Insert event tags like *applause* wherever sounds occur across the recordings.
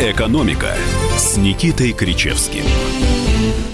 «Экономика» с Никитой Кричевским.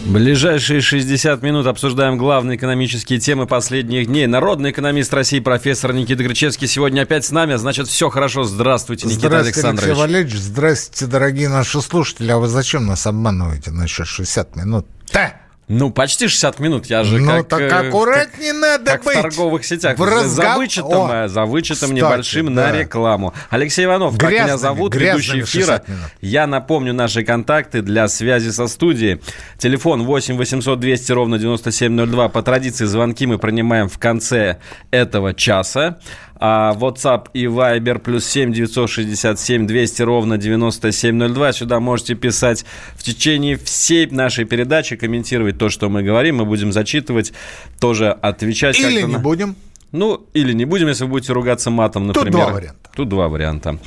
Ближайшие 60 минут обсуждаем главные экономические темы последних дней. Народный экономист России профессор Никита Кричевский сегодня опять с нами. Значит, все хорошо. Здравствуйте, Никита Здравствуйте, Александрович. Алексей Валерьевич. Здравствуйте, дорогие наши слушатели. А вы зачем нас обманываете насчет 60 минут? Да! Ну, почти 60 минут. Я же Ну, как... так э, аккуратнее надо как быть. в торговых сетях. В разгов- За вычетом, О, э, за вычетом кстати, небольшим на да. рекламу. Алексей Иванов, как меня Грязными, зовут, грязными ведущий эфира. 60 минут. Я напомню наши контакты для связи со студией. Телефон 8 800 200 ровно 9702. По традиции звонки мы принимаем в конце этого часа. А WhatsApp и Viber плюс 7 967 200 ровно 9702. Сюда можете писать в течение всей нашей передачи, комментировать то, что мы говорим. Мы будем зачитывать, тоже отвечать. Или не на- будем. ну, или не будем, если вы будете ругаться матом, Тут например. два варианта. Тут два варианта.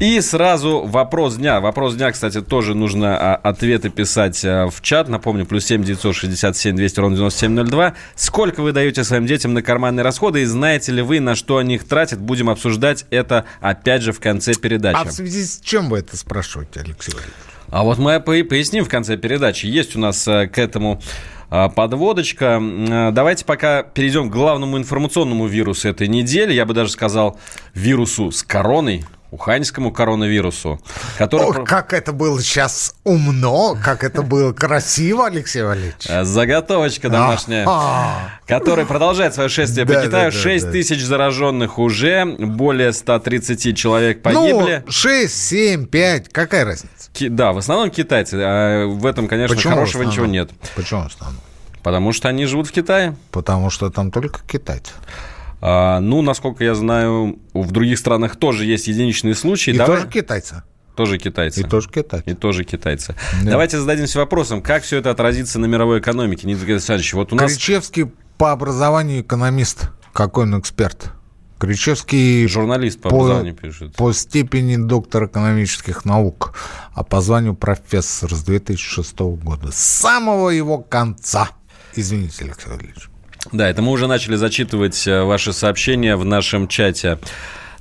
И сразу вопрос дня. Вопрос дня, кстати, тоже нужно а, ответы писать а, в чат. Напомню, плюс 7 967 200 ровно 9702. Сколько вы даете своим детям на карманные расходы? И знаете ли вы, на что они их тратят? Будем обсуждать это, опять же, в конце передачи. А в связи с чем вы это спрашиваете, Алексей Валерьевич? А вот мы по- поясним в конце передачи. Есть у нас э, к этому э, подводочка. Э, Давайте пока перейдем к главному информационному вирусу этой недели. Я бы даже сказал вирусу с короной, уханьскому коронавирусу, который... Ох, как это было сейчас умно, как это было красиво, Алексей Валерьевич. Э, Заготовочка домашняя, А. который продолжает свое шествие по Китаю. да, да, 6 да. тысяч зараженных уже, более 130 человек погибли. Ну, 6, 7, 5, какая разница? Да, в основном китайцы. А в этом, конечно, хорошего ничего нет. Почему в основном? Потому что они живут в Китае. Потому что там только китайцы. А, ну, насколько я знаю, в других странах тоже есть единичные случаи. И Давай- тоже китайцы. тоже китайцы. И тоже китайцы. И тоже китайцы. Да. Давайте зададимся вопросом, как все это отразится на мировой экономике. Никита Александрович, вот у нас Кричевский по образованию экономист. Какой он эксперт? Кричевский журналист по по, образованию пишет. по степени доктор экономических наук, а по званию профессор с 2006 года. С самого его конца. Извините, Алексей Валерьевич. Да, это мы уже начали зачитывать э, ваши сообщения в нашем чате.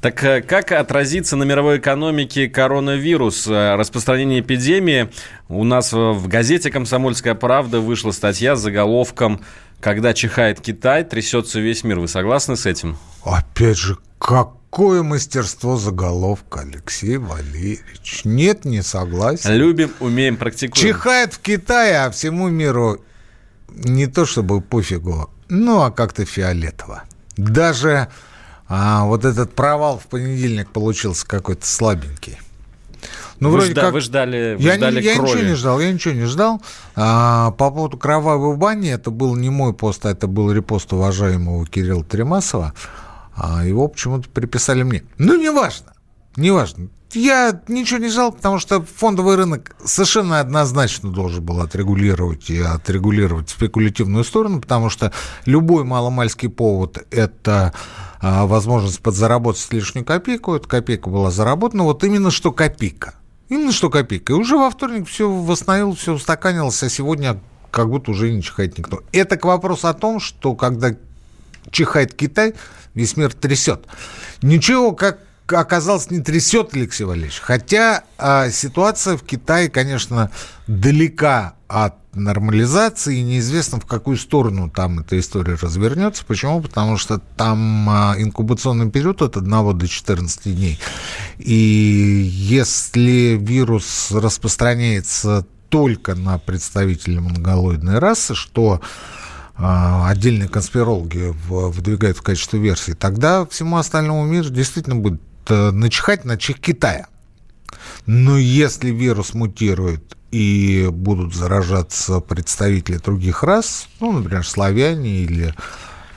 Так э, как отразится на мировой экономике коронавирус, э, распространение эпидемии? У нас в газете «Комсомольская правда» вышла статья с заголовком «Когда чихает Китай, трясется весь мир». Вы согласны с этим? Опять же, какое мастерство заголовка, Алексей Валерьевич. Нет, не согласен. Любим, умеем, практикуем. Чихает в Китае, а всему миру не то чтобы пофигу, ну а как-то фиолетово. Даже а, вот этот провал в понедельник получился какой-то слабенький. Ну, вы, вроде жда- как... вы ждали, вы Я, ждали не, я крови. ничего не ждал, я ничего не ждал. А, по поводу кровавой бани, это был не мой пост, а это был репост уважаемого Кирилла Тремасова. А, его почему-то приписали мне. Ну, неважно, неважно. Я ничего не ждал, потому что фондовый рынок совершенно однозначно должен был отрегулировать и отрегулировать спекулятивную сторону, потому что любой маломальский повод – это а, возможность подзаработать лишнюю копейку. Эта копейка была заработана, вот именно что копейка. Именно что копейка. И уже во вторник все восстановилось, все устаканилось, а сегодня как будто уже не чихает никто. Это к вопросу о том, что когда чихает Китай, весь мир трясет. Ничего, как оказалось, не трясет Алексей Валерьевич. Хотя а, ситуация в Китае, конечно, далека от нормализации, и неизвестно, в какую сторону там эта история развернется. Почему? Потому что там а, инкубационный период от 1 до 14 дней. И если вирус распространяется только на представителей монголоидной расы, что а, отдельные конспирологи выдвигают в качестве версии, тогда всему остальному миру действительно будет начихать на чих Китая. Но если вирус мутирует и будут заражаться представители других рас, ну, например, славяне или ев-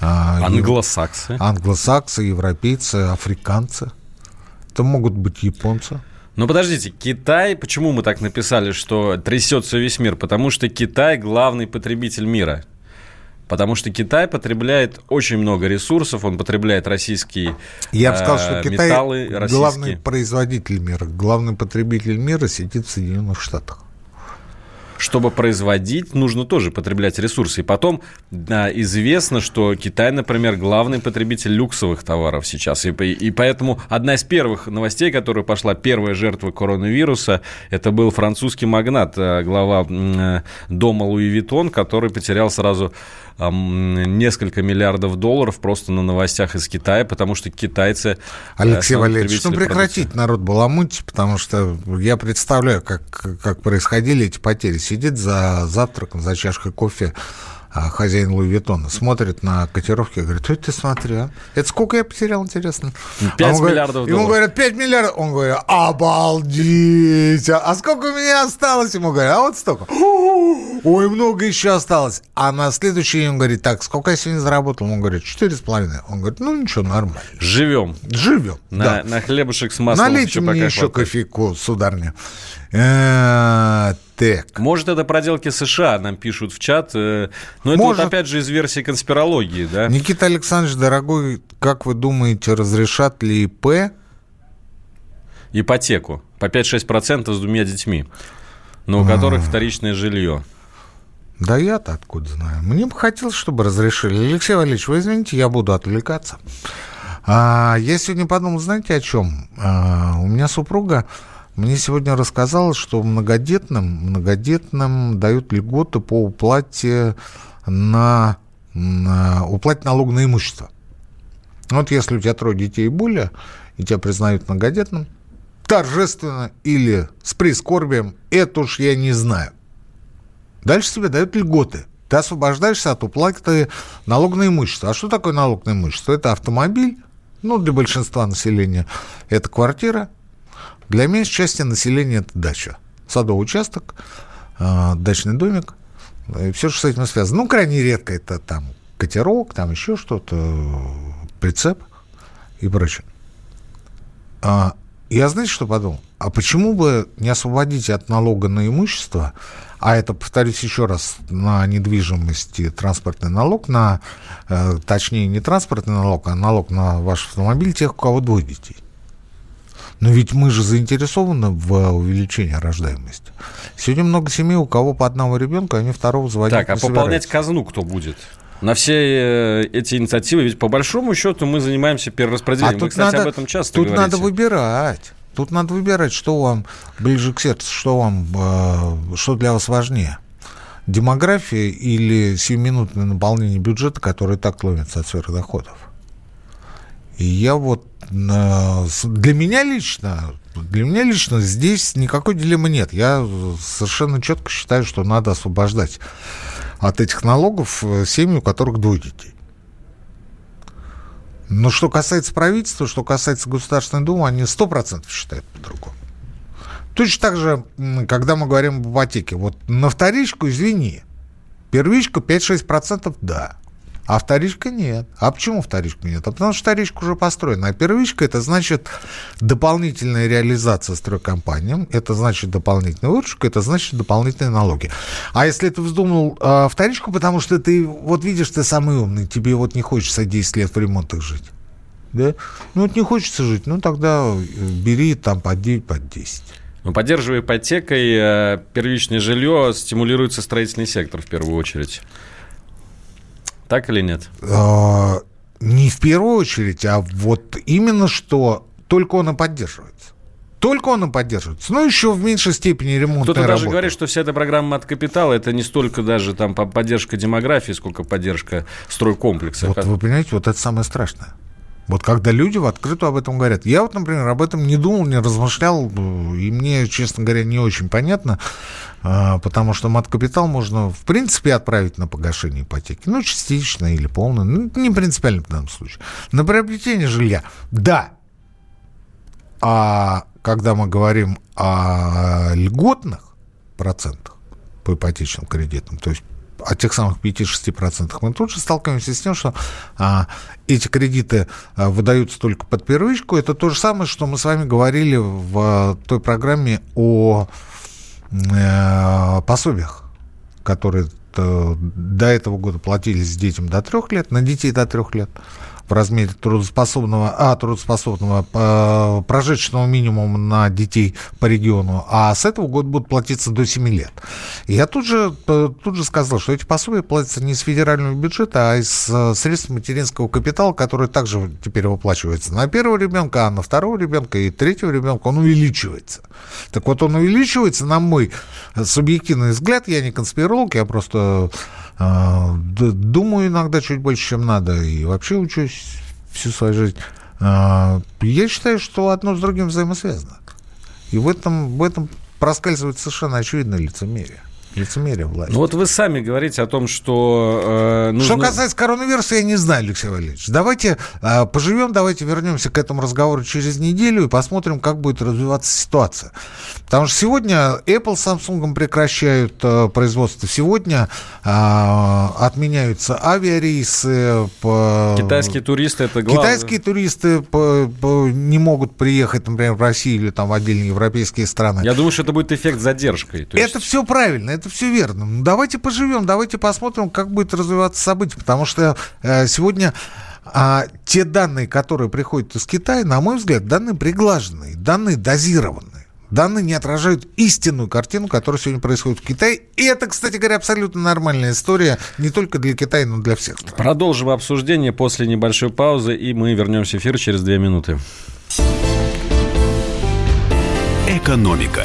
Англосаксы. англосаксы, европейцы, африканцы, это могут быть японцы. Но подождите, Китай, почему мы так написали, что трясется весь мир? Потому что Китай главный потребитель мира. Потому что Китай потребляет очень много ресурсов, он потребляет российские Я бы сказал, что э, Китай металлы главный производитель мира, главный потребитель мира сидит в Соединенных Штатах. чтобы производить, нужно тоже потреблять ресурсы. И потом да, известно, что Китай, например, главный потребитель люксовых товаров сейчас. И, и поэтому одна из первых новостей, которая пошла, первая жертва коронавируса, это был французский магнат, э, глава э, дома Луи Виттон, который потерял сразу несколько миллиардов долларов просто на новостях из Китая, потому что китайцы... Э, Алексей Валерьевич, ну прекратить народ баламутить, потому что я представляю, как, как происходили эти потери. Сидит за завтраком, за чашкой кофе хозяин Луи Виттона смотрит на котировки и говорит, что ты смотри, а? Это сколько я потерял, интересно? 5 а миллиардов говорит, Ему говорят, 5 миллиардов. Он говорит, обалдеть! А сколько у меня осталось? Ему говорят, а вот столько. Ой, много еще осталось. А на следующий день он говорит, так, сколько я сегодня заработал? Он говорит, 4,5. Он говорит, ну ничего, нормально. Живем. Живем, на, да. На хлебушек с маслом. Налейте мне еще кофейку, сударня. Э, так. Может, это проделки США, нам пишут в чат. Э, но это Может. вот опять же из версии конспирологии, да? Никита Александрович, дорогой, как вы думаете, разрешат ли ИП? Ипотеку по 5-6% с двумя детьми, но у а. которых вторичное жилье. Да я-то откуда знаю. Мне бы хотелось, чтобы разрешили. Алексей Валерьевич, вы извините, я буду отвлекаться. А, я сегодня подумал, знаете, о чем? А, у меня супруга мне сегодня рассказала, что многодетным, многодетным дают льготы по уплате на, на уплате налога на имущество. Вот если у тебя трое детей и более, и тебя признают многодетным, торжественно или с прискорбием, это уж я не знаю. Дальше тебе дают льготы. Ты освобождаешься от уплаты налога на имущество. А что такое налог на имущество? Это автомобиль, ну, для большинства населения это квартира, для меньшей части населения это дача. Садовый участок, э, дачный домик, и все, что с этим связано. Ну, крайне редко это там катерок, там еще что-то, прицеп и прочее. А, я знаете, что подумал? А почему бы не освободить от налога на имущество, а это, повторюсь еще раз, на недвижимость и транспортный налог, на, э, точнее, не транспортный налог, а налог на ваш автомобиль тех, у кого двое детей. Но ведь мы же заинтересованы в увеличении рождаемости. Сегодня много семей, у кого по одному ребенку, они второго заводить Так, а пополнять казну кто будет? На все э, эти инициативы, ведь по большому счету мы занимаемся перераспределением. А Вы, кстати, надо, об этом часто тут говорите. надо выбирать. Тут надо выбирать, что вам ближе к сердцу, что вам, э, что для вас важнее. Демография или сиюминутное наполнение бюджета, который так ломится от сверхдоходов. И я вот для меня лично, для меня лично здесь никакой дилеммы нет. Я совершенно четко считаю, что надо освобождать от этих налогов э, семьи, у которых двое детей. Но что касается правительства, что касается Государственной Думы, они 100% считают по-другому. Точно так же, когда мы говорим об ипотеке. Вот на вторичку, извини, первичку 5-6% да. А вторичка нет. А почему вторичка нет? А потому что вторичка уже построена. А первичка это значит дополнительная реализация стройкомпаниям, это значит дополнительный выручка, это значит дополнительные налоги. А если ты вздумал э, вторичку, потому что ты, вот видишь, ты самый умный, тебе вот не хочется 10 лет в ремонтах жить. Да? Ну, вот не хочется жить, ну тогда бери там под 9, под 10. Но поддерживая ипотекой э, первичное жилье, стимулируется строительный сектор в первую очередь. Так или нет? А, не в первую очередь, а вот именно что только он и поддерживается. Только он и поддерживается. Ну, еще в меньшей степени ремонтная Кто-то работа. даже говорит, что вся эта программа от капитала это не столько даже там поддержка демографии, сколько поддержка стройкомплекса. Вот вы понимаете, вот это самое страшное. Вот когда люди в открытую об этом говорят. Я вот, например, об этом не думал, не размышлял, и мне, честно говоря, не очень понятно, а, потому что мат-капитал можно, в принципе, отправить на погашение ипотеки. Ну, частично или полно. Ну, не принципиально в данном случае. На приобретение жилья. Да. А когда мы говорим о льготных процентах по ипотечным кредитам, то есть о тех самых 5-6%, мы тут же сталкиваемся с тем, что а, эти кредиты а, выдаются только под первичку. Это то же самое, что мы с вами говорили в а, той программе о а, пособиях, которые до этого года платились детям до трех лет, на детей до трех лет. В размере трудоспособного, а, трудоспособного э, прожиточного минимума на детей по региону, а с этого года будут платиться до 7 лет. Я тут же, э, тут же сказал, что эти пособия платятся не из федерального бюджета, а из э, средств материнского капитала, который также теперь выплачивается на первого ребенка, а на второго ребенка и третьего ребенка он увеличивается. Так вот, он увеличивается, на мой субъективный взгляд, я не конспиролог, я просто думаю иногда чуть больше, чем надо, и вообще учусь всю свою жизнь. Э, я считаю, что одно с другим взаимосвязано. И в этом, в этом проскальзывает совершенно очевидное лицемерие лицемерие власти. Ну вот вы сами говорите о том, что... Э, нужно... Что касается коронавируса, я не знаю, Алексей Валерьевич. Давайте э, поживем, давайте вернемся к этому разговору через неделю и посмотрим, как будет развиваться ситуация. Потому что сегодня Apple с Samsung прекращают э, производство. Сегодня э, отменяются авиарейсы. По... Китайские туристы это главное. Китайские туристы по, по, не могут приехать, например, в Россию или там в отдельные европейские страны. Я думаю, что это будет эффект задержкой. есть... Это все правильно. Это это все верно. Ну, давайте поживем, давайте посмотрим, как будет развиваться событие, потому что э, сегодня а те данные, которые приходят из Китая, на мой взгляд, данные приглаженные, данные дозированные. Данные не отражают истинную картину, которая сегодня происходит в Китае. И это, кстати говоря, абсолютно нормальная история не только для Китая, но и для всех стран. Продолжим обсуждение после небольшой паузы, и мы вернемся в эфир через две минуты. Экономика.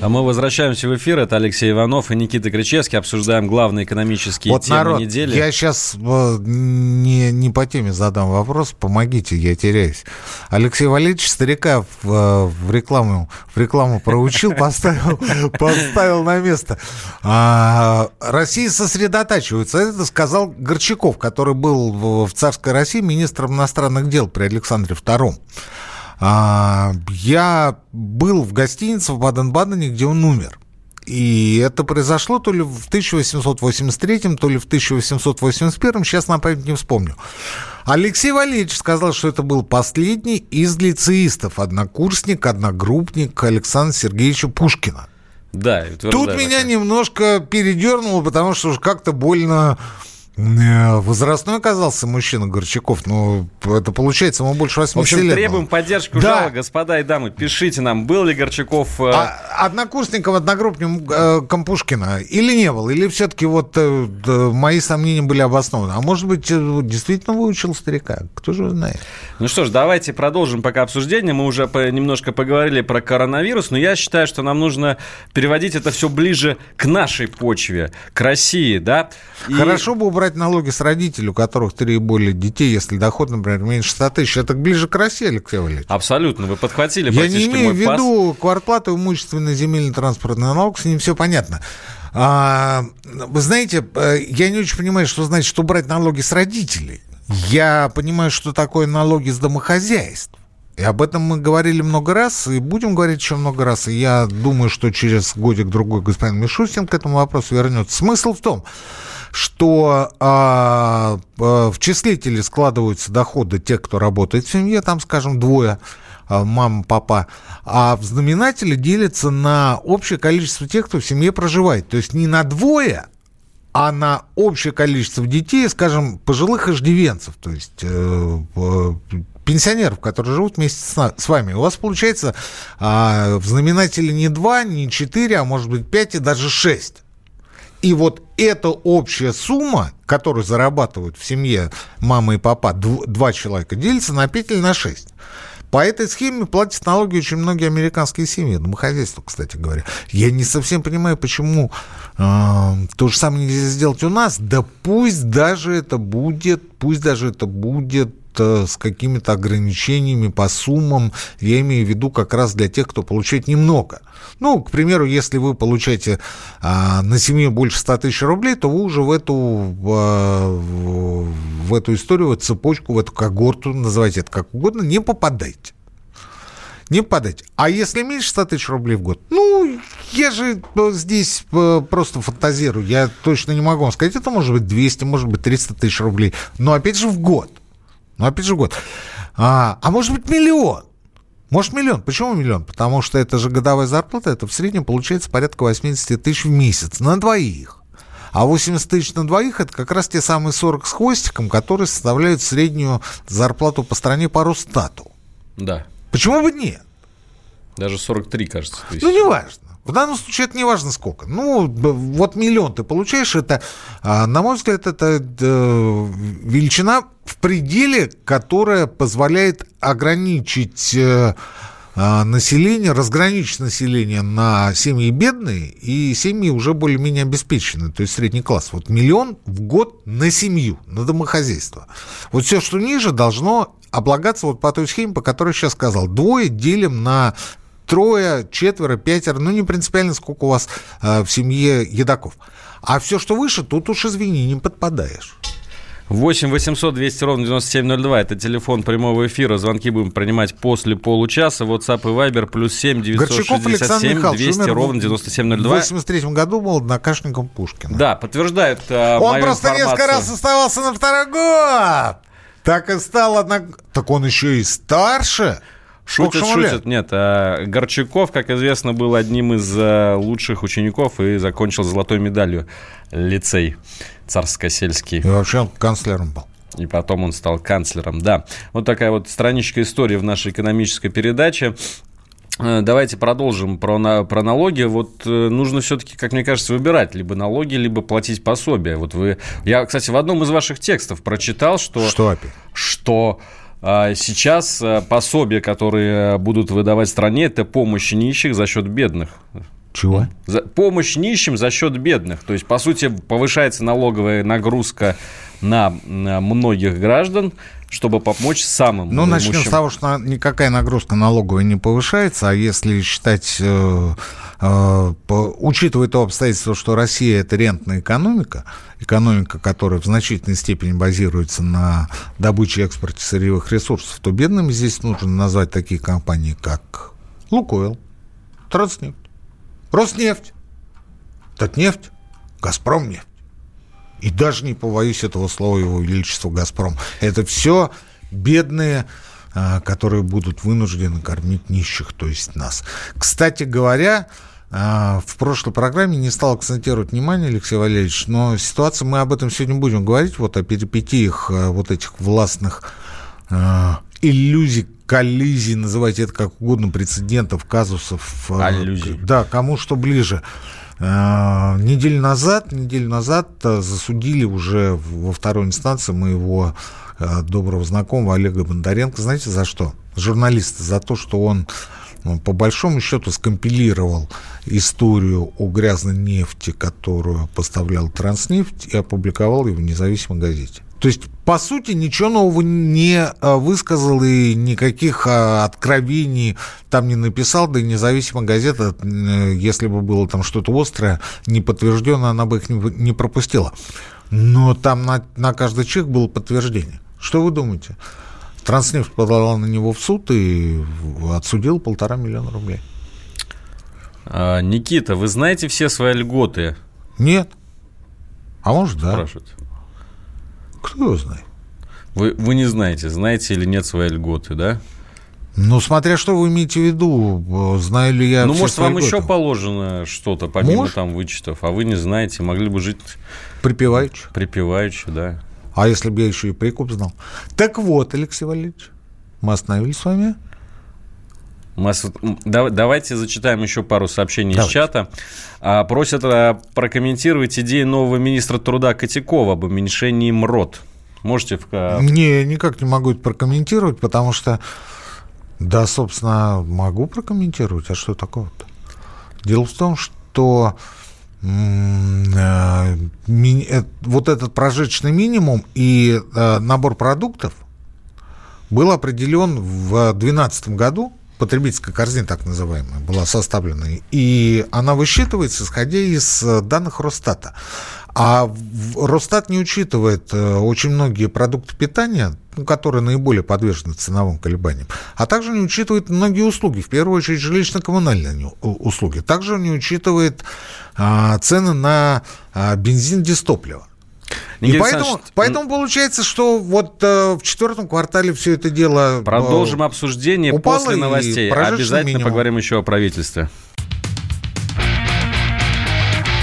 А мы возвращаемся в эфир. Это Алексей Иванов и Никита Кричевский. Обсуждаем главные экономические вот темы народ, недели. Я сейчас э, не, не по теме задам вопрос. Помогите, я теряюсь. Алексей Валерьевич старика в, э, в рекламу, в рекламу проучил, *laughs* поставил, поставил на место. А, Россия сосредотачивается. Это сказал Горчаков, который был в царской России министром иностранных дел при Александре II. А, я был в гостинице в Баден-Бадене, где он умер. И это произошло то ли в 1883, то ли в 1881, сейчас на память не вспомню. Алексей Валерьевич сказал, что это был последний из лицеистов, однокурсник, одногруппник Александра Сергеевича Пушкина. Да, Тут меня немножко передернуло, потому что уж как-то больно возрастной оказался мужчина Горчаков. Ну, это получается, ему больше 80 лет. В общем, лет. требуем поддержку да. жала, господа и дамы. Пишите нам, был ли Горчаков... Э... А, однокурсником, одногруппником э, Пушкина или не был? Или все-таки вот э, мои сомнения были обоснованы? А может быть, э, действительно выучил старика? Кто же знает? Ну что ж, давайте продолжим пока обсуждение. Мы уже по, немножко поговорили про коронавирус, но я считаю, что нам нужно переводить это все ближе к нашей почве, к России, да? И... Хорошо бы убрать брать налоги с родителей, у которых три и более детей, если доход, например, меньше 100 тысяч, это ближе к России, Алексей Валерьевич. Абсолютно, вы подхватили Я не имею в виду квартплату, имущественный, земельный, транспортный налог, с ним все понятно. А, вы знаете, э, я не очень понимаю, что значит, что брать налоги с родителей. Я понимаю, что такое налоги с домохозяйств. И об этом мы говорили много раз, и будем говорить еще много раз. И я думаю, что через годик-другой господин Мишустин к этому вопросу вернется. Смысл в том, что а, а, в числителе складываются доходы тех, кто работает в семье, там, скажем, двое, а, мама, папа, а в знаменателе делится на общее количество тех, кто в семье проживает. То есть не на двое, а на общее количество детей, скажем, пожилых иждивенцев, то есть э, пенсионеров, которые живут вместе с, с вами. У вас получается э, в знаменателе не два, не четыре, а может быть пять и даже шесть. И вот эта общая сумма, которую зарабатывают в семье мама и папа, два человека, делится на 5 или на 6. По этой схеме платят налоги очень многие американские семьи, домохозяйства, кстати говоря. Я не совсем понимаю, почему э, то же самое нельзя сделать у нас. Да пусть даже это будет, пусть даже это будет с какими-то ограничениями по суммам. Я имею в виду как раз для тех, кто получает немного. Ну, к примеру, если вы получаете а, на семью больше 100 тысяч рублей, то вы уже в эту, а, в эту историю, в эту цепочку, в эту когорту, называйте это как угодно, не попадаете Не попадаете. А если меньше 100 тысяч рублей в год? Ну, я же э, здесь э, просто фантазирую. Я точно не могу вам сказать. Это может быть 200, может быть 300 тысяч рублей. Но опять же в год. Ну, опять же год. А, а может быть миллион. Может, миллион. Почему миллион? Потому что это же годовая зарплата, это в среднем получается порядка 80 тысяч в месяц на двоих. А 80 тысяч на двоих – это как раз те самые 40 с хвостиком, которые составляют среднюю зарплату по стране по Росстату. Да. Почему бы нет? Даже 43, кажется, тысяч. Ну, неважно. В данном случае это не важно сколько. Ну, вот миллион ты получаешь, это, а, на мой взгляд, это величина в пределе, которая позволяет ограничить э, а, население, разграничить население на семьи бедные и семьи уже более-менее обеспеченные, то есть средний класс. Вот миллион в год на семью, на домохозяйство. Вот все, что ниже, должно облагаться вот по той схеме, по которой я сейчас сказал. Двое делим на трое, четверо, пятеро, ну, не принципиально, сколько у вас э, в семье едоков. А все, что выше, тут уж, извини, не подпадаешь. 8 800 200 ровно 9702. Это телефон прямого эфира. Звонки будем принимать после получаса. WhatsApp и Viber плюс 7 967 200 ровно 9702. В 83 году был однокашником Пушкина. Да, подтверждает э, Он просто информацию. несколько раз оставался на второй год. Так и стал однок... Так он еще и старше. Шутят, шутят. Нет, а Горчаков, как известно, был одним из а, лучших учеников и закончил золотой медалью лицей царско-сельский. И вообще он канцлером был. И потом он стал канцлером, да. Вот такая вот страничка истории в нашей экономической передаче. Э, давайте продолжим про, на, про налоги. Вот э, нужно все-таки, как мне кажется, выбирать либо налоги, либо платить пособия. Вот вы, я, кстати, в одном из ваших текстов прочитал, что что опять? Что сейчас э, пособия, которые будут выдавать стране, это помощь нищих за счет бедных. Чего? За, помощь нищим за счет бедных. То есть, по сути, повышается налоговая нагрузка на, многих граждан, чтобы помочь самым Ну, начнем с того, что никакая нагрузка налоговая не повышается, а если считать, э, э, по, учитывая то обстоятельство, что Россия – это рентная экономика, экономика, которая в значительной степени базируется на добыче и экспорте сырьевых ресурсов, то бедными здесь нужно назвать такие компании, как Лукойл, Транснефть, Роснефть, Татнефть, Газпромнефть. И даже не побоюсь этого слова его величества Газпром. Это все бедные а, которые будут вынуждены кормить нищих, то есть нас. Кстати говоря, а, в прошлой программе не стал акцентировать внимание, Алексей Валерьевич, но ситуация, мы об этом сегодня будем говорить, вот о перипетиях а, вот этих властных иллюзий, коллизий, называйте это как угодно, прецедентов, казусов. Аллюзий. Да, кому что ближе. Неделю назад, неделю назад засудили уже во второй инстанции моего доброго знакомого Олега Бондаренко. Знаете, за что? Журналиста, за то, что он он по большому счету скомпилировал историю о грязной нефти, которую поставлял Транснефть, и опубликовал ее в независимой газете. То есть, по сути, ничего нового не а, высказал и никаких а, откровений там не написал, да и независимая газета, если бы было там что-то острое, не подтвержденное, она бы их не пропустила. Но там на, на каждый чек было подтверждение. Что вы думаете? Транснефть подала на него в суд и отсудил полтора миллиона рублей. А, Никита, вы знаете все свои льготы? Нет. А может, да. Спрашивают. Кто его знает? Вы, вы не знаете, знаете или нет свои льготы, да? Ну, смотря что вы имеете в виду, знаю ли я Ну, может, вам льготы? еще положено что-то, помимо может? там вычетов, а вы не знаете, могли бы жить... Припеваючи. Припеваючи, да. А если бы я еще и прикуп знал? Так вот, Алексей Валерьевич, мы остановились с вами. Давайте зачитаем еще пару сообщений Давайте. из чата. А, просят а, прокомментировать идеи нового министра труда Котякова об уменьшении МРОД. Можете? В... Не, никак не могу это прокомментировать, потому что, да, собственно, могу прокомментировать, а что такого-то? Дело в том, что э, вот этот прожиточный минимум и э, набор продуктов был определен в 2012 году, потребительская корзина так называемая была составлена, и она высчитывается, исходя из данных Росстата. А Росстат не учитывает э, очень многие продукты питания, ну, которые наиболее подвержены ценовым колебаниям, а также не учитывает многие услуги, в первую очередь жилищно-коммунальные услуги. Также не учитывает а, цены на а, бензин, дистопливо. И поэтому, поэтому получается, что вот э, в четвертом квартале все это дело... Э, Продолжим обсуждение после новостей. Обязательно минимум. поговорим еще о правительстве.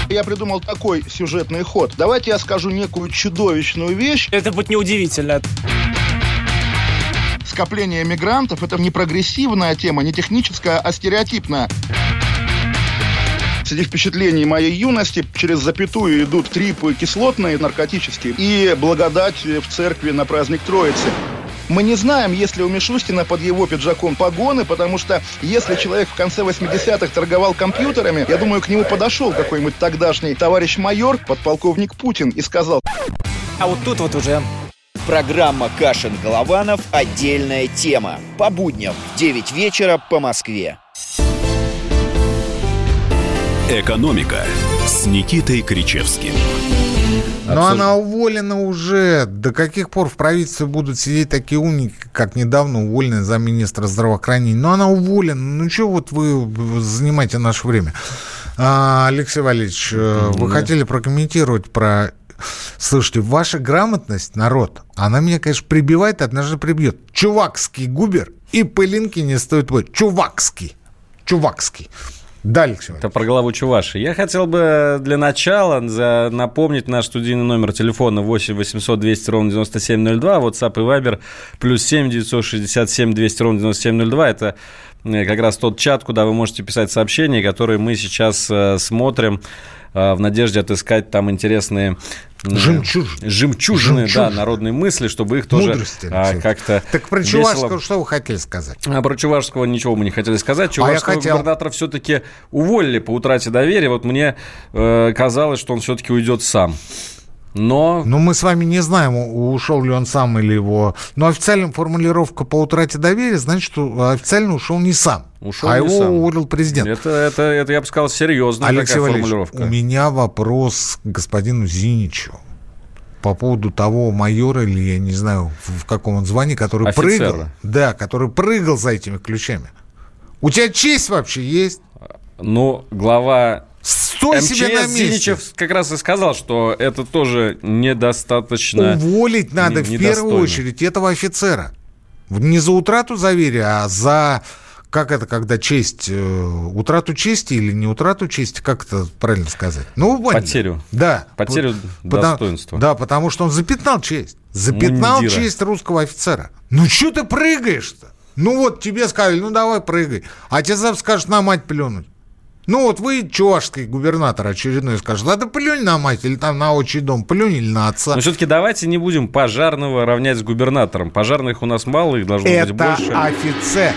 Я придумал такой сюжетный ход. Давайте я скажу некую чудовищную вещь. Это будет неудивительно. Скопление мигрантов – это не прогрессивная тема, не техническая, а стереотипная. Среди впечатлений моей юности через запятую идут трипы кислотные, наркотические, и благодать в церкви на праздник Троицы. Мы не знаем, есть ли у Мишустина под его пиджаком погоны, потому что если человек в конце 80-х торговал компьютерами, я думаю, к нему подошел какой-нибудь тогдашний товарищ майор, подполковник Путин, и сказал... А вот тут вот уже Программа «Кашин-Голованов. Отдельная тема». По будням в 9 вечера по Москве. «Экономика» с Никитой Кричевским. Но она уволена уже. До каких пор в правительстве будут сидеть такие умники, как недавно уволенный замминистра здравоохранения? Но она уволена. Ну, что вот вы занимаете наше время? А, Алексей Валерьевич, э, вы хотели прокомментировать про Слушайте, ваша грамотность, народ, она меня, конечно, прибивает, однажды прибьет. Чувакский губер и пылинки не стоит вот. Чувакский. Чувакский. Дальше. Это про главу Чуваши. Я хотел бы для начала напомнить наш студийный номер телефона 8 800 200 ровно 9702, WhatsApp и Viber плюс 7 967 200 ровно 9702. Это э, как раз тот чат, куда вы можете писать сообщения, которые мы сейчас э, смотрим э, в надежде отыскать там интересные Жемчужины. Жемчужины, Жемчужины, да, народные мысли, чтобы их тоже а, как-то Так про Чувашского что вы хотели сказать? А про Чувашского ничего мы не хотели сказать. Чувашского а хотел... губернатора все-таки уволили по утрате доверия. Вот мне э, казалось, что он все-таки уйдет сам. Но... Но мы с вами не знаем, ушел ли он сам или его... Но официальная формулировка по утрате доверия значит, что официально ушел не сам. Ушел а его сам. уволил президент. Это, это, это, я бы сказал, серьезная Алексей такая формулировка. у меня вопрос к господину Зиничу по поводу того майора или я не знаю в каком он звании, который Офицера. прыгал, да, который прыгал за этими ключами. У тебя честь вообще есть? Ну, глава Стой МЧС себе на месте. Зиничев как раз и сказал, что это тоже недостаточно... Уволить надо не, в первую очередь этого офицера. Не за утрату доверия, а за как это, когда честь, э, утрату чести или не утрату чести, как это правильно сказать? Ну, Потерю. Да. Потерю потому, достоинства. Да, потому что он запятнал честь. Запятнал Мундира. честь русского офицера. Ну, что ты прыгаешь-то? Ну, вот тебе сказали, ну, давай прыгай. А тебе скажут, на мать плюнуть. Ну, вот вы, чувашский губернатор очередной, скажет, да плюнь на мать или там на отчий дом, плюнь или на отца. Но все-таки давайте не будем пожарного равнять с губернатором. Пожарных у нас мало, их должно Это быть больше. Это офицер.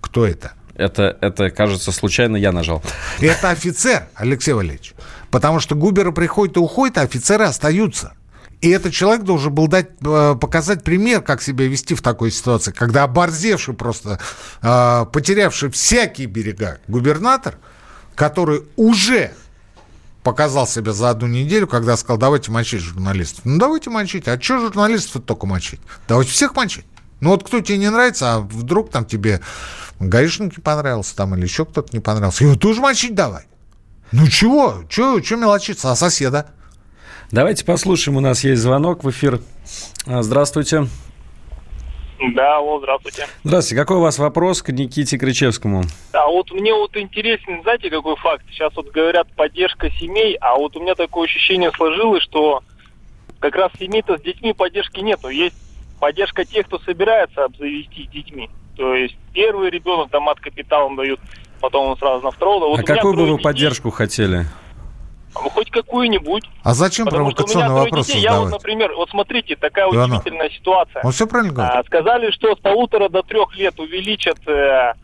Кто это? Это, это, кажется, случайно я нажал. Это офицер, Алексей Валерьевич. Потому что губеры приходят и уходят, а офицеры остаются. И этот человек должен был дать, э, показать пример, как себя вести в такой ситуации, когда оборзевший просто, э, потерявший всякие берега губернатор, который уже показал себя за одну неделю, когда сказал, давайте мочить журналистов. Ну, давайте мочить. А что журналистов только мочить? Давайте всех мочить. Ну, вот кто тебе не нравится, а вдруг там тебе гаишник не понравился там или еще кто-то не понравился. Его тоже мочить давай. Ну чего? Чего, чего мелочиться? А соседа? Давайте послушаем. У нас есть звонок в эфир. А, здравствуйте. Да, алло, здравствуйте. Здравствуйте. Какой у вас вопрос к Никите Кричевскому? Да, вот мне вот интересен, знаете, какой факт? Сейчас вот говорят поддержка семей, а вот у меня такое ощущение сложилось, что как раз семей-то с детьми поддержки нету. Есть поддержка тех, кто собирается обзавестись детьми. То есть первый ребенок там от капиталом дают, потом он сразу на второго. Вот а какую бы вы детей, поддержку хотели? Ну, хоть какую-нибудь. А зачем провокационный вопрос детей, Я вот, например, вот смотрите, такая Иванов. удивительная ситуация. Он все правильно говорит. А, сказали, что с полутора до трех лет увеличат э,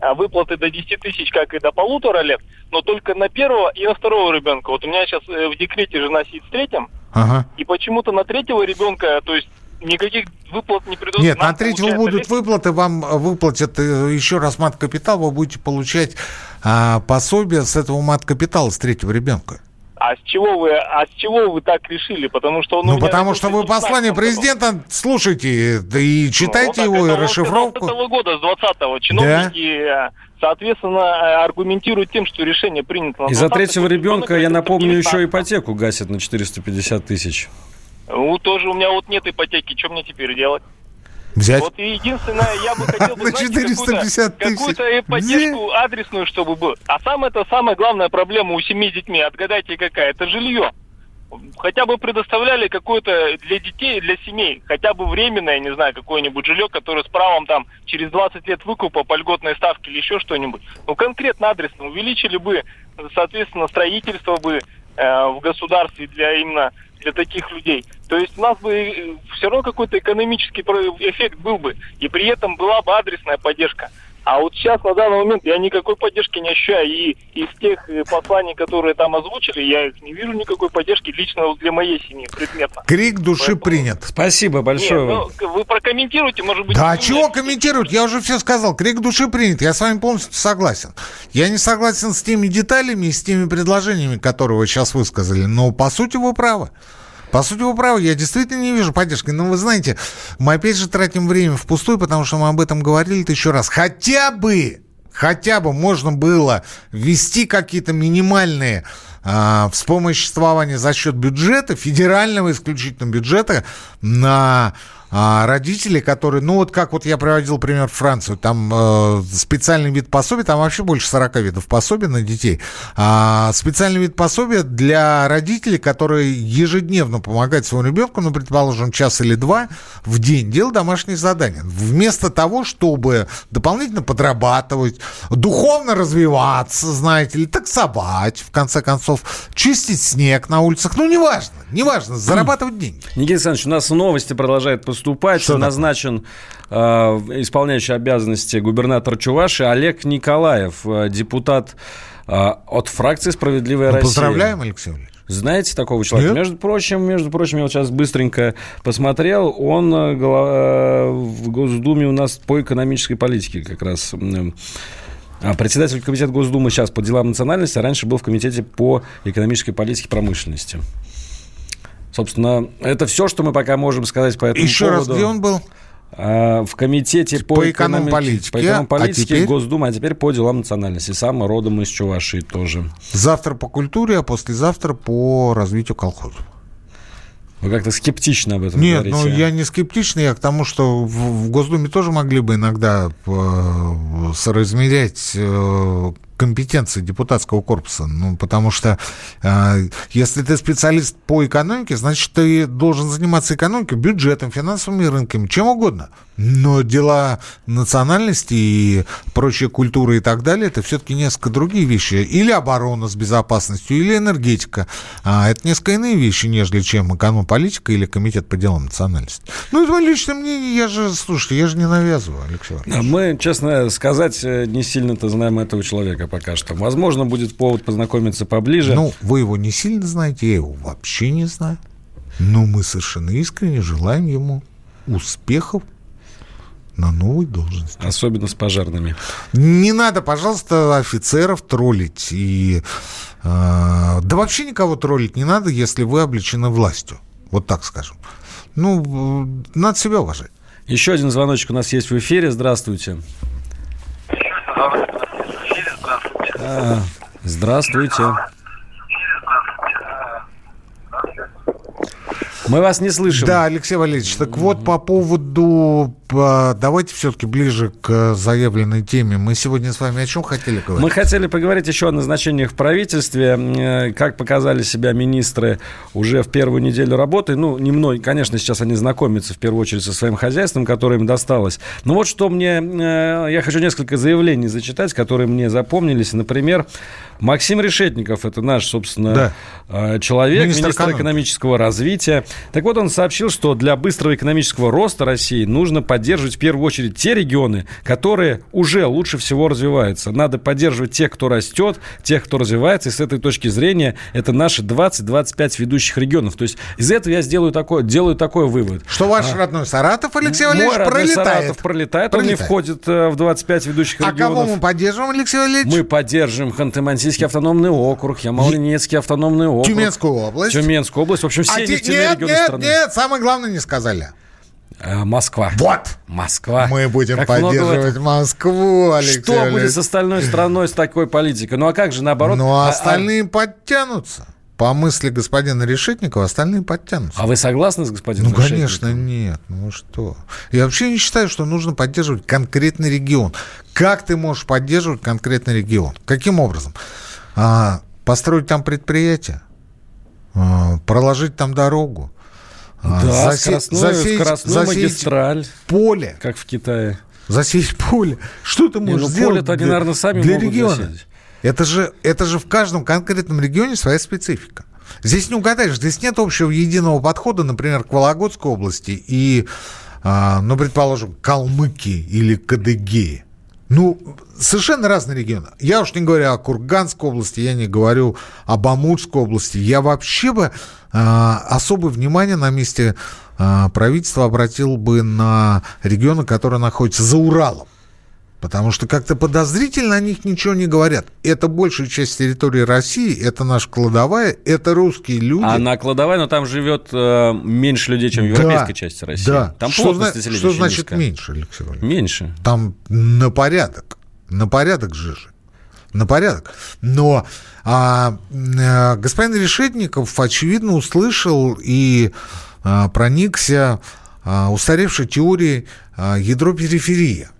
а, выплаты до 10 тысяч, как и до полутора лет, но только на первого и на второго ребенка. Вот у меня сейчас э, в декрете жена сидит с третьим, ага. и почему-то на третьего ребенка, то есть никаких выплат не придут. Нет, на третьего будут лет... выплаты, вам выплатят э, еще раз мат-капитал, вы будете получать а, пособие с этого мат-капитала, с третьего ребенка. А с чего вы, а с чего вы так решили? Потому что он Ну, потому что вы в 16 послание президента слушайте да и читайте Ну, его, и он с расшифровку. 15 года, с 20-го. Чиновники, э, соответственно, э, аргументируют тем, что решение принято на Из-за 20-м, третьего ребенка, я напомню, еще 19-м. ипотеку гасят на 450 тысяч. Ну, тоже у меня вот нет ипотеки, что мне теперь делать? Взять. Вот единственное, я бы хотел *laughs* бы, На знаете, 450 какую-то, какую-то поддержку адресную, чтобы было. А самое это самая главная проблема у семьи с детьми, отгадайте какая, это жилье. Хотя бы предоставляли какое-то для детей, для семей, хотя бы временное, не знаю, какое-нибудь жилье, которое с правом там через 20 лет выкупа по льготной ставке или еще что-нибудь. Ну, конкретно адресно увеличили бы, соответственно, строительство бы э, в государстве для именно для таких людей. То есть у нас бы все равно какой-то экономический эффект был бы, и при этом была бы адресная поддержка. А вот сейчас, на данный момент, я никакой поддержки не ощущаю. И из тех э, посланий, которые там озвучили, я их не вижу никакой поддержки лично для моей семьи предметно. Крик души Поэтому- принят. Спасибо Нет, большое. вам. ну, вы прокомментируйте, может быть... Да, а чего меня- комментировать? Я уже все сказал. Крик души принят. Я с вами полностью согласен. Я не согласен с теми деталями и с теми предложениями, которые вы сейчас высказали. Но по сути вы правы. По сути, вы правы, я действительно не вижу поддержки. Но вы знаете, мы опять же тратим время впустую, потому что мы об этом говорили еще раз. Хотя бы, хотя бы можно было ввести какие-то минимальные а, вспомоществования за счет бюджета, федерального исключительно бюджета, на а, родителей, которые, ну вот как вот я приводил пример Францию, там э, специальный вид пособия, там вообще больше 40 видов пособий на детей, а, специальный вид пособия для родителей, которые ежедневно помогают своему ребенку, ну, предположим, час или два в день, делать домашние задания. Вместо того, чтобы дополнительно подрабатывать, духовно развиваться, знаете ли, таксовать, в конце концов, чистить снег на улицах, ну, неважно, неважно, зарабатывать деньги. Никита Александрович, у нас новости продолжают поступать. Что такое? Назначен э, исполняющий обязанности губернатор Чуваши Олег Николаев, э, депутат э, от фракции «Справедливая Ну, Россия». поздравляем, Алексей Валерьевич. Знаете такого человека? Нет. Между прочим, между прочим, я вот сейчас быстренько посмотрел, он э, э, в Госдуме у нас по экономической политике как раз. а Председатель комитета Госдумы сейчас по делам национальности, а раньше был в комитете по экономической политике и промышленности. Собственно, это все, что мы пока можем сказать по этому Еще раз, поводу. где он был? А, В комитете по, По экономполитике. По экономполитике А теперь? Госдумы, а теперь по делам национальности. Сам родом из Чувашии тоже. Завтра по культуре, а послезавтра по развитию колхозов. Вы как-то скептично об этом Нет, говорите. ну я не скептичный, я к тому, что в, в Госдуме тоже могли бы иногда э, соразмерять э, компетенции депутатского корпуса. Ну, потому что э, если ты специалист по экономике, значит, ты должен заниматься экономикой, бюджетом, финансовыми рынками, чем угодно. Но дела национальности и прочая культура и так далее, это все-таки несколько другие вещи. Или оборона с безопасностью, или энергетика. А это несколько иные вещи, нежели чем экономполитика или комитет по делам национальности. Ну, это мое личное мнение, я же, слушайте, я же не навязываю, Алексей. Мы, честно сказать, не сильно-то знаем этого человека пока что. Возможно, будет повод познакомиться поближе. Ну, вы его не сильно знаете, я его вообще не знаю. Но мы совершенно искренне желаем ему успехов на новой должности. Особенно с пожарными. Не надо, пожалуйста, офицеров троллить. И, э, да вообще никого троллить не надо, если вы облечены властью. Вот так скажем. Ну, надо себя уважать. Еще один звоночек у нас есть в эфире. Здравствуйте. А, Здравствуйте. Мы вас не слышим. Да, Алексей Валерьевич, так вот по поводу... Давайте все-таки ближе к заявленной теме. Мы сегодня с вами о чем хотели говорить? Мы хотели поговорить еще о назначениях в правительстве. Э, Как показали себя министры уже в первую неделю работы. Ну, не мной, конечно, сейчас они знакомятся в первую очередь со своим хозяйством, которое им досталось. Но вот что мне... э, Я хочу несколько заявлений зачитать, которые мне запомнились. Например, Максим Решетников, это наш, собственно, Да. э, человек, Министр министр, экономического развития. Так вот, он сообщил, что для быстрого экономического роста России нужно поддерживать в первую очередь те регионы, которые уже лучше всего развиваются. Надо поддерживать тех, кто растет, тех, кто развивается. И с этой точки зрения это наши 20-25 ведущих регионов. То есть из этого я сделаю такой, делаю такой вывод. Что ваш родной Саратов, Алексей Мой Валерьевич, родной пролетает. Саратов пролетает. Он не Пролетает. входит э, в 25 ведущих А регионов. кого мы поддерживаем, Алексей Валерьевич? Мы поддержим Ханты-Мансийский автономный округ, Ямал-Ненецкий автономный округ. Тюменскую область. Тюменскую область. В общем, все А нефтяные нет, регионы нет, страны. нет, самое главное не сказали. Э, Москва. Вот. Москва. Мы будем Как много поддерживать Москву, Алексей Что будет Валерьевич. с остальной страной с такой политикой? Ну а как же наоборот? Ну, а А- остальные подтянутся. По мысли господина Решетникова, остальные подтянутся. А, вы согласны с господином Ну, конечно, нет. Ну что? Я вообще не считаю, что нужно поддерживать конкретный регион. Как ты можешь поддерживать конкретный регион? Каким образом? А, построить там предприятие? А, проложить там дорогу? А, Да, засе- скоростную, засеять- скоростную засеять магистраль, поле? как в Китае. Засеять поле? Что ты Не, можешь ну, сделать они, для, наверное, сами для региона? засеять. Это же, это же в каждом конкретном регионе своя специфика. Здесь не угадаешь, здесь нет общего единого подхода, например, к Вологодской области и, а, ну, предположим, Калмыкии или Кадыгеи. Ну, совершенно разные регионы. Я уж не говорю о Курганской области, я не говорю об Амурской области. Я вообще бы а, особое внимание на месте а, правительства обратил бы на регионы, которые находятся за Уралом. Потому что как-то подозрительно о них ничего не говорят. Это большая часть территории России, это наша кладовая, это русские люди. А на кладовой, но там живет э, меньше людей, чем в Да, европейской части России. Да. Там что, плотность зна- населения что значит низкая. меньше, Алексей Валерьевич? Меньше. Там на порядок. На порядок жиже. На порядок. Но а, э, господин Решетников, очевидно, услышал и а, проникся а, устаревшей теорией а, ядро-периферия.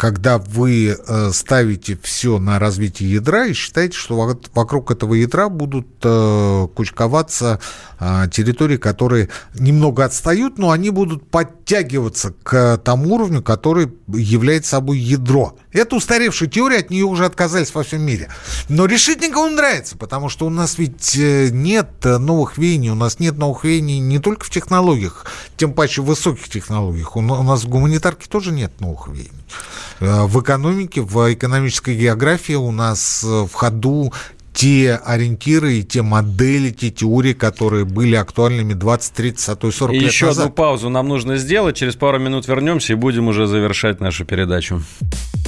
Когда вы э, ставите все на развитие ядра и считаете, что во- вокруг этого ядра будут э, кучковаться э, территории, которые немного отстают, но они будут подтягиваться к тому уровню, который является собой ядро. Это устаревшая теория, от нее уже отказались во всем мире. Но Решетникову нравится, потому что у нас ведь э, нет э, новых веяний, у нас нет новых веяний не только в технологиях, тем паче в высоких технологиях. У на- у нас в гуманитарке тоже нет новых веяний. Э, В экономике, в экономической географии у нас в ходу те ориентиры и те модели, те теории, которые были актуальными 20, 30, а то и 40 И лет еще назад. одну паузу нам нужно сделать. Через пару минут вернемся и будем уже завершать нашу передачу.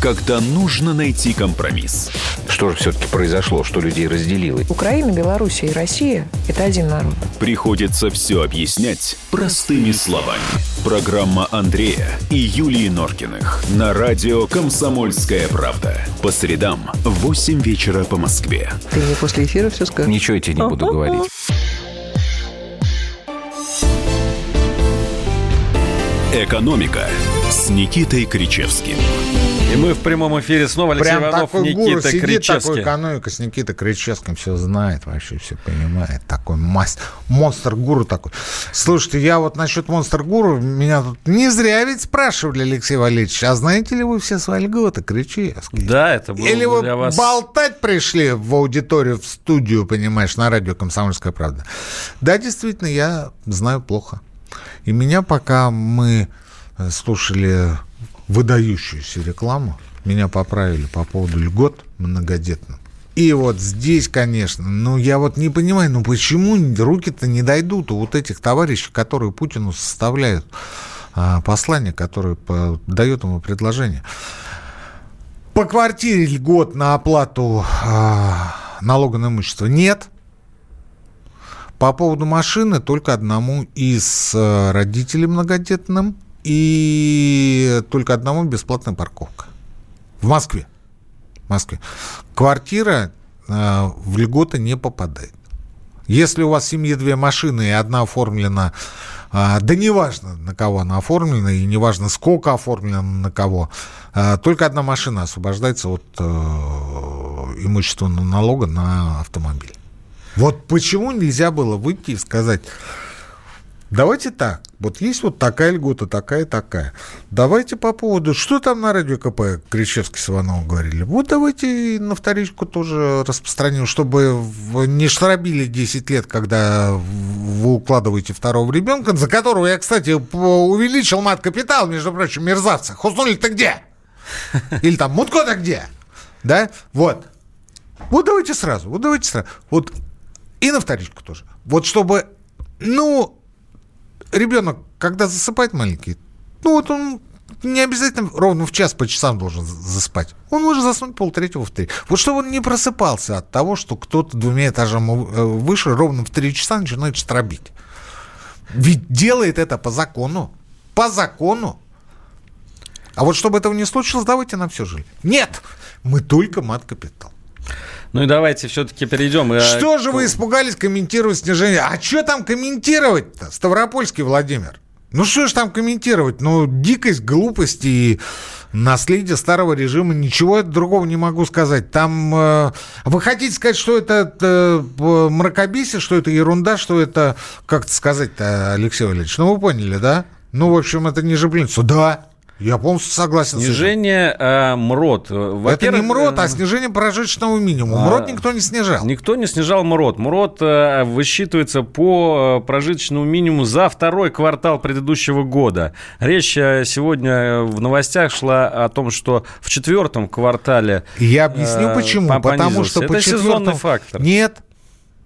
Когда нужно найти компромисс. Что же все-таки произошло, что людей разделило? Украина, Белоруссия и Россия – это один народ. Приходится все объяснять простыми словами. Программа Андрея и Юлии Норкиных на радио «Комсомольская правда». По средам в 8 вечера по Москве. Ты мне после эфира все скажешь? Ничего я тебе не буду говорить. «Экономика» с Никитой Кричевским. И мы в прямом эфире снова. Алексей Прям Иванов, такой гуру Никита сидит, Кричевский. такой экономика с Никитой Кричевским все знает, вообще все понимает. Такой мастер, монстр-гуру такой. Слушайте, я вот насчет монстр-гуру, меня тут не зря ведь спрашивали, Алексей Валерьевич, а знаете ли вы все свои льготы Кричевский? Да, это было Или вы вас... болтать пришли в аудиторию, в студию, понимаешь, на радио «Комсомольская правда». Да, действительно, я знаю плохо. И меня, пока мы э, слушали выдающуюся рекламу, меня поправили по поводу льгот многодетным. И вот здесь, конечно, ну я вот не понимаю, ну почему руки-то не дойдут у вот этих товарищей, которые Путину составляют а, послание, которое по- дает ему предложение. По квартире льгот на оплату а, налога на имущество нет. По поводу машины только одному из э, родителей многодетным и только одному бесплатная парковка. В Москве. В Москве. Квартира э, в льготы не попадает. Если у вас в семье две машины и одна оформлена, а, да неважно, на кого она оформлена, и неважно, сколько оформлено на кого, а, только одна машина освобождается от э, имущественного налога на автомобиль. Вот почему нельзя было выйти и сказать, давайте так, вот есть вот такая льгота, такая, такая. Давайте по поводу, что там на радио КП Кричевский с Ивановым говорили, вот давайте и на вторичку тоже распространим, чтобы не штробили 10 лет, когда вы укладываете второго ребенка, за которого я, кстати, увеличил мат-капитал, между прочим, мерзавцы. Хуснули-то где? *laughs* Или там Мутко-то где? Да? Вот. Вот давайте сразу, вот давайте сразу. Вот и на вторичку тоже. Вот чтобы, ну, ребенок, когда засыпает маленький, ну вот он не обязательно ровно в час по часам должен засыпать. Он может заснуть полтретьего в три. Вот чтобы он не просыпался от того, что кто-то двумя этажами э, выше ровно в три часа начинает стробить. Ведь делает это по закону. По закону. А вот чтобы этого не случилось, давайте нам все жили. Нет, мы только мат-капитал. Ну и давайте все-таки перейдем. Э, что же вы испугались комментировать снижение? А что там комментировать-то, Ставропольский Владимир? Ну что ж там комментировать? Ну, дикость, глупость и наследие старого режима. Ничего другого не могу сказать. Там э, вы хотите сказать, что это э, мракобесие, что это ерунда, что это, как это сказать-то, Алексей Валерьевич? Ну, вы поняли, да? Ну, в общем, это ниже блинцу. Да, я полностью согласен снижение, с этим. Э, МРОД. Это не МРОД, а э, снижение прожиточного минимума. МРОД а, никто не снижал. Никто не снижал МРОД. МРОД э, высчитывается по прожиточному минимуму за второй квартал предыдущего года. Речь сегодня в новостях шла о том, что в четвертом квартале Я объясню почему. Потому что Это по сезонный фактор. Нет.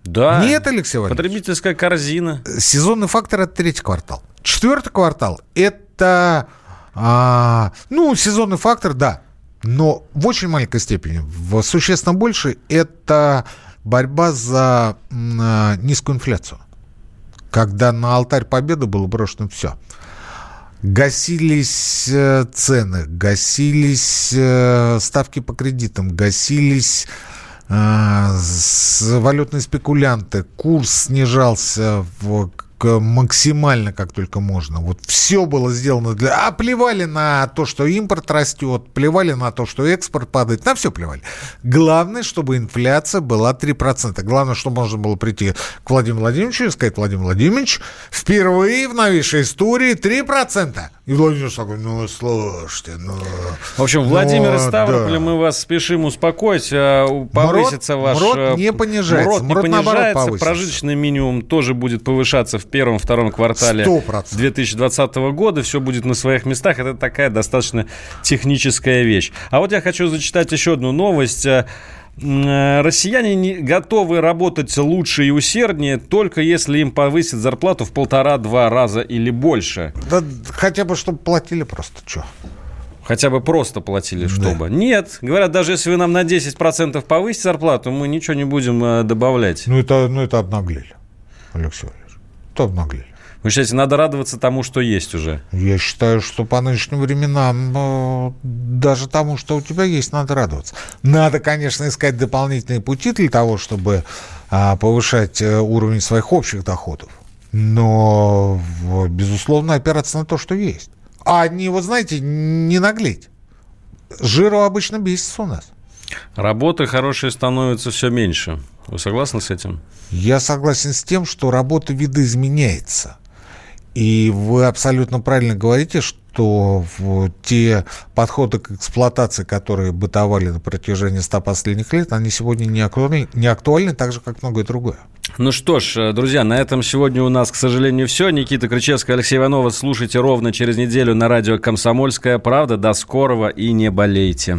Да. Нет, Алексей Валерьевич. Потребительская корзина. Сезонный фактор – это третий квартал. Четвертый квартал – это а, ну, сезонный фактор, да. Но в очень маленькой степени. В существенно больше это борьба за а, низкую инфляцию. Когда на алтарь победы было брошено все. Гасились э, цены, гасились э, ставки по кредитам, гасились э, валютные спекулянты, курс снижался в максимально, как только можно. Вот все было сделано для... А плевали на то, что импорт растет, плевали на то, что экспорт падает, на все плевали. Главное, чтобы инфляция была 3%. Главное, чтобы можно было прийти к Владимиру Владимировичу и сказать, Владимир Владимирович, впервые в новейшей истории 3%. И Владимир такой, ну, слушайте, ну... В общем, Владимир ну, из Ставрополя, да. мы вас спешим успокоить. А, повысится МРОД, ваш... МРОД э, не понижается. МРОД не МРОД, понижается. Прожиточный минимум тоже будет повышаться в первом-втором квартале 100%. 2020 года. Все будет на своих местах. Это такая достаточно техническая вещь. А вот я хочу зачитать еще одну новость. Э, россияне не готовы работать лучше и усерднее, только если им повысят зарплату в полтора-два раза или больше. Да хотя бы, чтобы платили просто, что? Хотя бы просто платили, чтобы. Да. Нет, говорят, даже если вы нам на 10% повысите зарплату, мы ничего не будем э, добавлять. Ну, это, ну, это обнаглели, Алексей Валерьевич. Это обнаглели. Вы считаете, надо радоваться тому, что есть уже? Я считаю, что по нынешним временам э, даже тому, что у тебя есть, надо радоваться. Надо, конечно, искать дополнительные пути для того, чтобы а, повышать э, уровень своих общих доходов. Но, безусловно, опираться на то, что есть. А не, вот знаете, не наглеть. Жиру обычно бесится у нас. Работы хорошие становятся все меньше. Вы согласны с этим? Я согласен с тем, что работа видоизменяется. И вы абсолютно правильно говорите, что те подходы к эксплуатации, которые бытовали на протяжении 100 последних лет, они сегодня не актуальны, не актуальны так же, как многое другое. Ну что ж, друзья, на этом сегодня у нас, к сожалению, все. Никита Крычевский, Алексей Иванова. Слушайте ровно через неделю на радио «Комсомольская правда». До скорого и не болейте.